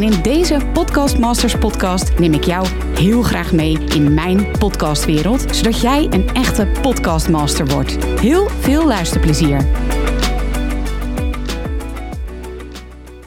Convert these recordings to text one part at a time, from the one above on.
En in deze Podcast Masters podcast neem ik jou heel graag mee in mijn podcastwereld, zodat jij een echte podcastmaster wordt. Heel veel luisterplezier.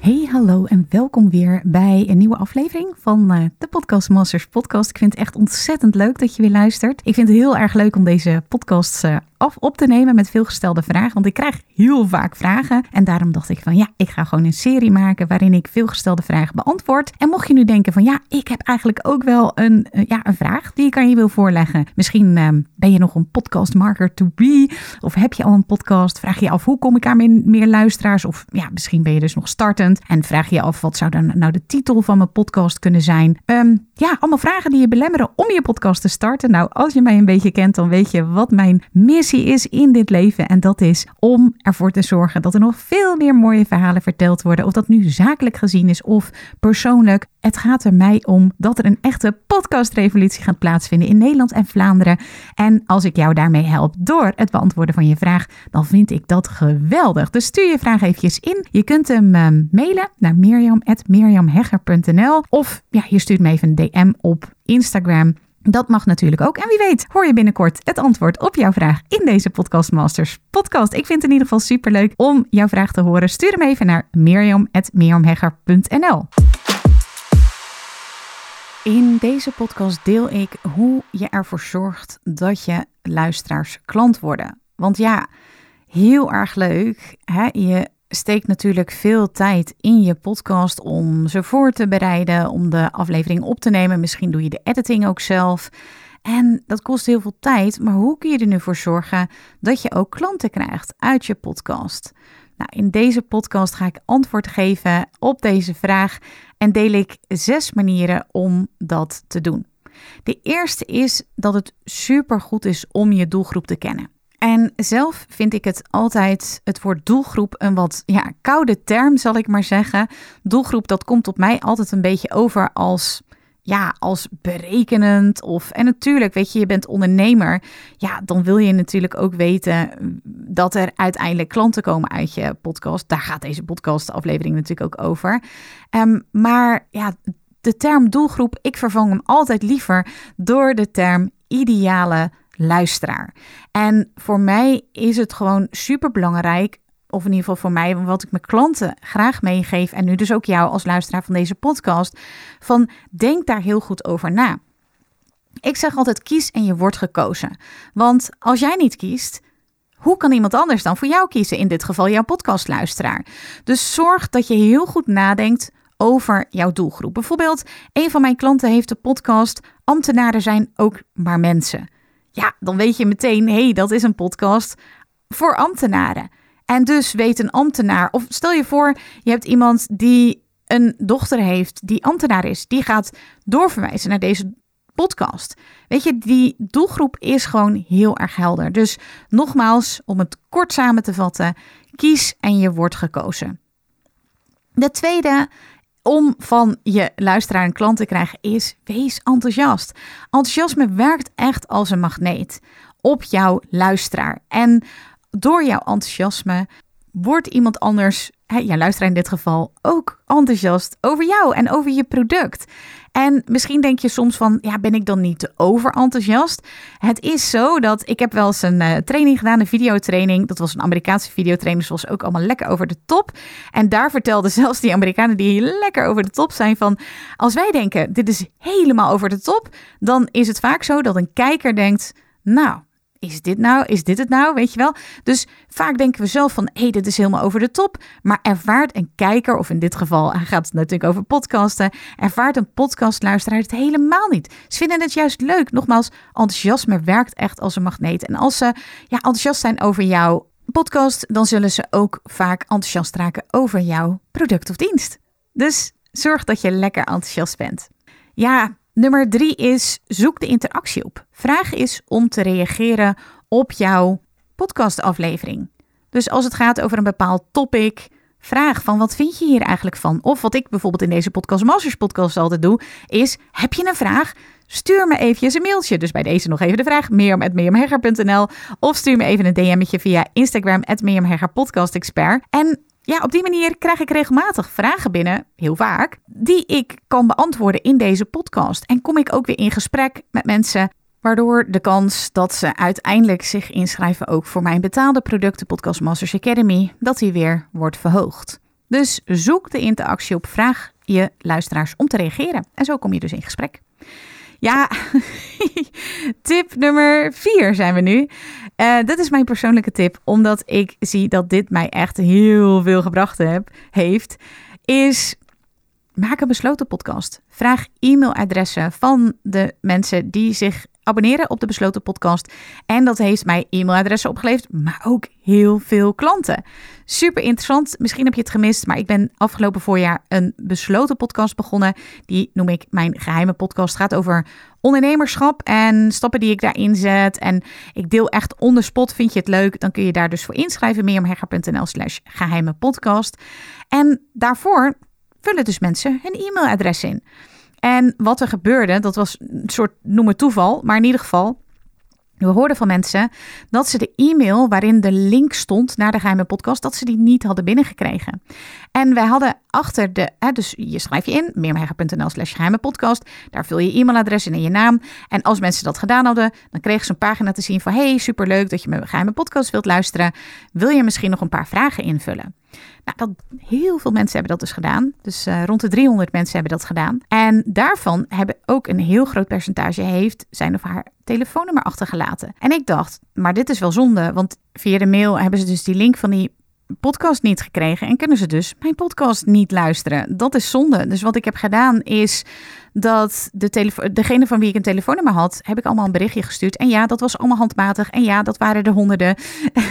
Hey, hallo en welkom weer bij een nieuwe aflevering van uh, de Podcast Masters podcast. Ik vind het echt ontzettend leuk dat je weer luistert. Ik vind het heel erg leuk om deze podcasts uh, af op te nemen met veelgestelde vragen. Want ik krijg heel vaak vragen. En daarom dacht ik van ja, ik ga gewoon een serie maken waarin ik veelgestelde vragen beantwoord. En mocht je nu denken van ja, ik heb eigenlijk ook wel een, uh, ja, een vraag die ik aan je wil voorleggen. Misschien uh, ben je nog een podcast marker to be. Of heb je al een podcast? Vraag je af hoe kom ik aan meer, luisteraars? Of ja, misschien ben je dus nog startend. En vraag je af wat zou dan nou de titel van mijn podcast kunnen zijn? Um, ja, allemaal vragen die je belemmeren om je podcast te starten. Nou, als je mij een beetje kent, dan weet je wat mijn is in dit leven. En dat is om ervoor te zorgen dat er nog veel meer mooie verhalen verteld worden. Of dat nu zakelijk gezien is of persoonlijk. Het gaat er mij om dat er een echte podcastrevolutie gaat plaatsvinden in Nederland en Vlaanderen. En als ik jou daarmee help door het beantwoorden van je vraag, dan vind ik dat geweldig. Dus stuur je vraag eventjes in. Je kunt hem uh, mailen naar mirjam.mirjamhegger.nl of ja, je stuurt me even een DM op Instagram. Dat mag natuurlijk ook. En wie weet, hoor je binnenkort het antwoord op jouw vraag in deze Podcast Masters podcast. Ik vind het in ieder geval superleuk om jouw vraag te horen. Stuur hem even naar mirjam.mirjamhegger.nl. In deze podcast deel ik hoe je ervoor zorgt dat je luisteraars klant worden. Want ja, heel erg leuk. Hè? Je steekt natuurlijk veel tijd in je podcast om ze voor te bereiden, om de aflevering op te nemen. Misschien doe je de editing ook zelf. En dat kost heel veel tijd, maar hoe kun je er nu voor zorgen dat je ook klanten krijgt uit je podcast? Nou, in deze podcast ga ik antwoord geven op deze vraag en deel ik zes manieren om dat te doen. De eerste is dat het super goed is om je doelgroep te kennen. En zelf vind ik het altijd het woord doelgroep een wat ja, koude term, zal ik maar zeggen. Doelgroep, dat komt op mij altijd een beetje over als ja, als berekenend of en natuurlijk, weet je, je bent ondernemer. Ja, dan wil je natuurlijk ook weten dat er uiteindelijk klanten komen uit je podcast. Daar gaat deze podcastaflevering natuurlijk ook over. Um, maar ja, de term doelgroep, ik vervang hem altijd liever door de term ideale luisteraar. En voor mij is het gewoon super belangrijk, of in ieder geval voor mij, wat ik mijn klanten graag meegeef, en nu dus ook jou als luisteraar van deze podcast, van denk daar heel goed over na. Ik zeg altijd kies en je wordt gekozen. Want als jij niet kiest, hoe kan iemand anders dan voor jou kiezen? In dit geval jouw podcastluisteraar. Dus zorg dat je heel goed nadenkt over jouw doelgroep. Bijvoorbeeld, een van mijn klanten heeft de podcast Ambtenaren zijn ook maar mensen. Ja, dan weet je meteen, hé, hey, dat is een podcast voor ambtenaren. En dus weet een ambtenaar, of stel je voor, je hebt iemand die een dochter heeft die ambtenaar is, die gaat doorverwijzen naar deze podcast. Weet je, die doelgroep is gewoon heel erg helder. Dus nogmaals, om het kort samen te vatten, kies en je wordt gekozen. De tweede om van je luisteraar een klant te krijgen is wees enthousiast. Enthousiasme werkt echt als een magneet op jouw luisteraar. En door jouw enthousiasme wordt iemand anders, jouw luisteraar in dit geval, ook enthousiast over jou en over je product. En misschien denk je soms van, ja, ben ik dan niet te overenthousiast? Het is zo dat ik heb wel eens een uh, training gedaan, een videotraining. Dat was een Amerikaanse videotraining, dus was ook allemaal lekker over de top. En daar vertelden zelfs die Amerikanen die lekker over de top zijn van, als wij denken, dit is helemaal over de top, dan is het vaak zo dat een kijker denkt, nou, is dit nou? Is dit het nou? Weet je wel? Dus vaak denken we zelf van, hé, hey, dit is helemaal over de top. Maar ervaart een kijker, of in dit geval gaat het natuurlijk over podcasten, ervaart een podcastluisteraar het helemaal niet. Ze vinden het juist leuk. Nogmaals, enthousiasme werkt echt als een magneet. En als ze ja, enthousiast zijn over jouw podcast, dan zullen ze ook vaak enthousiast raken over jouw product of dienst. Dus zorg dat je lekker enthousiast bent. Ja, Nummer drie is zoek de interactie op. Vraag is om te reageren op jouw podcastaflevering. Dus als het gaat over een bepaald topic, vraag van wat vind je hier eigenlijk van? Of wat ik bijvoorbeeld in deze podcast Masters podcast altijd doe, is heb je een vraag? Stuur me eventjes een mailtje. Dus bij deze nog even de vraag, mirjam.mirjamhegger.nl of stuur me even een DM'tje via Instagram, Podcast Expert. En ja, op die manier krijg ik regelmatig vragen binnen, heel vaak, die ik kan beantwoorden in deze podcast. En kom ik ook weer in gesprek met mensen, waardoor de kans dat ze uiteindelijk zich inschrijven ook voor mijn betaalde producten Podcast Masters Academy, dat die weer wordt verhoogd. Dus zoek de interactie op, vraag je luisteraars om te reageren. En zo kom je dus in gesprek. Ja, tip nummer vier zijn we nu. Uh, dat is mijn persoonlijke tip, omdat ik zie dat dit mij echt heel veel gebracht heb, heeft. Is maak een besloten podcast. Vraag e-mailadressen van de mensen die zich abonneren op de besloten podcast. En dat heeft mij e-mailadressen opgeleverd, maar ook heel veel klanten. Super interessant. Misschien heb je het gemist, maar ik ben afgelopen voorjaar een besloten podcast begonnen. Die noem ik mijn geheime podcast. Gaat over ondernemerschap en stappen die ik daarin zet. En ik deel echt on the spot. Vind je het leuk? Dan kun je daar dus voor inschrijven. meeromhegger.nl slash geheime podcast. En daarvoor vullen dus mensen hun e-mailadres in. En wat er gebeurde, dat was een soort noem het toeval, maar in ieder geval. We hoorden van mensen dat ze de e-mail waarin de link stond naar de geheime podcast, dat ze die niet hadden binnengekregen. En wij hadden achter de, hè, dus je schrijf je in, meermeijer.nl slash geheime podcast. Daar vul je e-mailadres in en je naam. En als mensen dat gedaan hadden, dan kregen ze een pagina te zien van, hey, superleuk dat je mijn geheime podcast wilt luisteren. Wil je misschien nog een paar vragen invullen? Nou, heel veel mensen hebben dat dus gedaan. Dus uh, rond de 300 mensen hebben dat gedaan. En daarvan hebben ook een heel groot percentage heeft zijn of haar telefoonnummer achtergelaten. En ik dacht, maar dit is wel zonde, want via de mail hebben ze dus die link van die podcast niet gekregen en kunnen ze dus mijn podcast niet luisteren. Dat is zonde. Dus wat ik heb gedaan is dat de degene van wie ik een telefoonnummer had, heb ik allemaal een berichtje gestuurd. En ja, dat was allemaal handmatig. En ja, dat waren er honderden.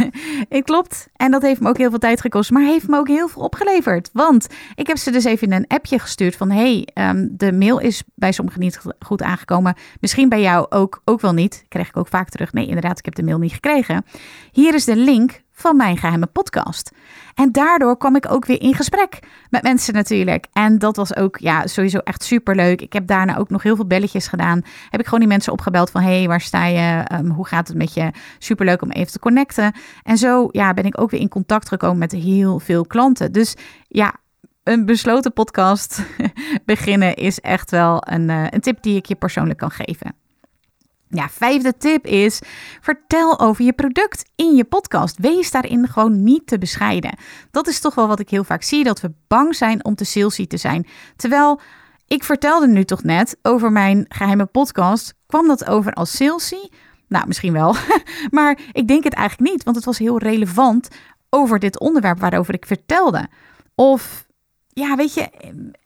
het klopt. En dat heeft me ook heel veel tijd gekost, maar heeft me ook heel veel opgeleverd. Want ik heb ze dus even een appje gestuurd van, hey, um, de mail is bij sommigen niet goed aangekomen. Misschien bij jou ook, ook wel niet. Krijg ik ook vaak terug. Nee, inderdaad, ik heb de mail niet gekregen. Hier is de link van mijn geheime podcast. En daardoor kwam ik ook weer in gesprek met mensen natuurlijk. En dat was ook ja, sowieso echt super leuk. Ik heb daarna ook nog heel veel belletjes gedaan. Heb ik gewoon die mensen opgebeld van hey, waar sta je? Um, hoe gaat het met je? Super leuk om even te connecten. En zo ja, ben ik ook weer in contact gekomen met heel veel klanten. Dus ja, een besloten podcast beginnen is echt wel een, uh, een tip die ik je persoonlijk kan geven. Ja, vijfde tip is: vertel over je product in je podcast. Wees daarin gewoon niet te bescheiden. Dat is toch wel wat ik heel vaak zie: dat we bang zijn om te salesy te zijn. Terwijl ik vertelde nu toch net over mijn geheime podcast. Kwam dat over als salesy? Nou, misschien wel. maar ik denk het eigenlijk niet, want het was heel relevant over dit onderwerp waarover ik vertelde. Of ja, weet je,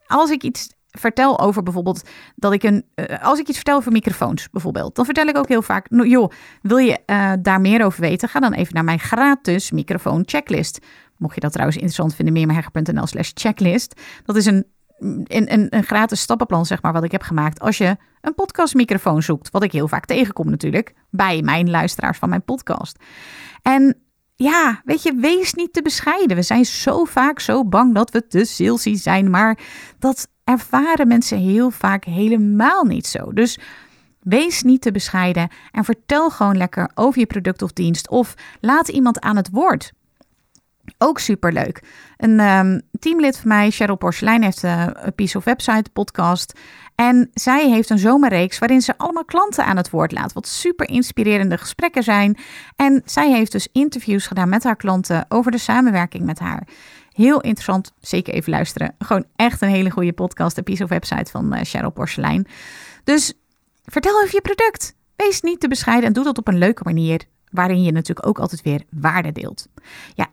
als ik iets vertel over bijvoorbeeld dat ik een. Uh, als ik iets vertel over microfoons bijvoorbeeld, dan vertel ik ook heel vaak. Nou, joh, wil je uh, daar meer over weten? Ga dan even naar mijn gratis microfoon checklist. Mocht je dat trouwens interessant vinden, meermehegger.nl slash checklist. Dat is een, een, een, een gratis stappenplan, zeg maar, wat ik heb gemaakt als je een podcastmicrofoon zoekt. Wat ik heel vaak tegenkom natuurlijk bij mijn luisteraars van mijn podcast. En ja, weet je, wees niet te bescheiden. We zijn zo vaak zo bang dat we te salesy zijn, maar dat ervaren mensen heel vaak helemaal niet zo. Dus wees niet te bescheiden en vertel gewoon lekker over je product of dienst of laat iemand aan het woord. Ook superleuk. Een um, teamlid van mij, Cheryl Porcelein, heeft uh, een Piece of Website podcast. En zij heeft een zomerreeks waarin ze allemaal klanten aan het woord laat. Wat super inspirerende gesprekken zijn. En zij heeft dus interviews gedaan met haar klanten over de samenwerking met haar. Heel interessant, zeker even luisteren. Gewoon echt een hele goede podcast, de Piece of Website van uh, Cheryl Porcelein. Dus vertel over je product. Wees niet te bescheiden en doe dat op een leuke manier, waarin je natuurlijk ook altijd weer waarde deelt. Ja,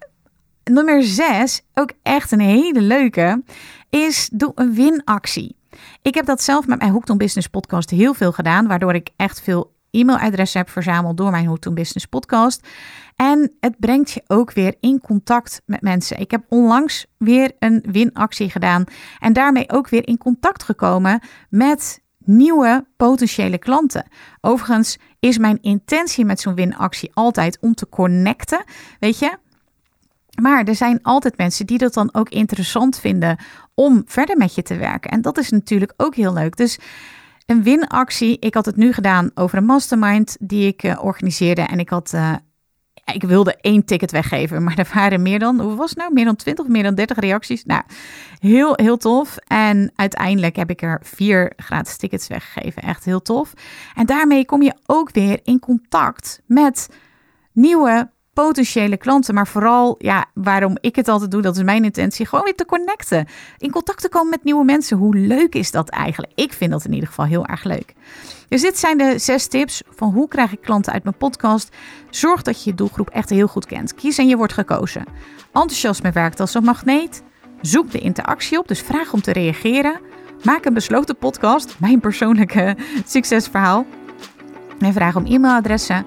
nummer zes, ook echt een hele leuke, is doe een winactie. Ik heb dat zelf met mijn Hooked Business podcast heel veel gedaan, waardoor ik echt veel e-mailadressen heb verzameld door mijn Hooked Business podcast. En het brengt je ook weer in contact met mensen. Ik heb onlangs weer een winactie gedaan en daarmee ook weer in contact gekomen met nieuwe potentiële klanten. Overigens is mijn intentie met zo'n winactie altijd om te connecten. Weet je, Maar er zijn altijd mensen die dat dan ook interessant vinden om verder met je te werken. En dat is natuurlijk ook heel leuk. Dus een winactie. Ik had het nu gedaan over een mastermind die ik uh, organiseerde. En ik had. Uh, ik wilde één ticket weggeven, maar er waren meer dan, hoe was het nou? Meer dan 20, meer dan 30 reacties. Nou, heel, heel tof. En uiteindelijk heb ik er vier gratis tickets weggegeven. Echt heel tof. En daarmee kom je ook weer in contact met nieuwe potentiële klanten. Maar vooral, ja, waarom ik het altijd doe, dat is mijn intentie, gewoon weer te connecten. In contact te komen met nieuwe mensen. Hoe leuk is dat eigenlijk? Ik vind dat in ieder geval heel erg leuk. Dus dit zijn de zes tips van hoe krijg ik klanten uit mijn podcast. Zorg dat je je doelgroep echt heel goed kent. Kies en je wordt gekozen. Enthousiasme werkt als een magneet. Zoek de interactie op, dus vraag om te reageren. Maak een besloten podcast, mijn persoonlijke succesverhaal. En vraag om e-mailadressen.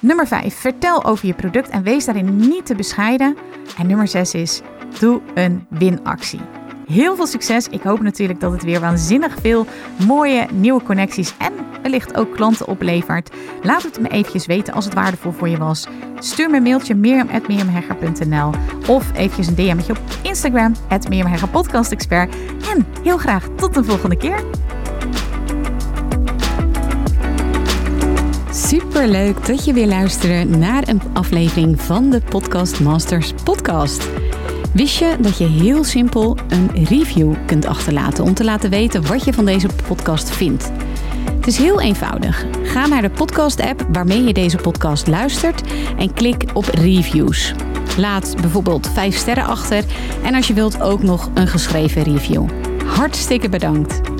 Nummer 5. Vertel over je product en wees daarin niet te bescheiden. En nummer 6 is: doe een winactie. Heel veel succes. Ik hoop natuurlijk dat het weer waanzinnig veel mooie nieuwe connecties en wellicht ook klanten oplevert. Laat het me eventjes weten als het waardevol voor je was. Stuur me een mailtje miriam.miriamhegger.nl of eventjes een DM'tje op Instagram, at Podcastexpert. En heel graag tot de volgende keer. Super leuk dat je weer luistert naar een aflevering van de Podcast Masters podcast. Wist je dat je heel simpel een review kunt achterlaten om te laten weten wat je van deze podcast vindt? Het is heel eenvoudig. Ga naar de podcast-app waarmee je deze podcast luistert en klik op reviews. Laat bijvoorbeeld 5 sterren achter en als je wilt ook nog een geschreven review. Hartstikke bedankt.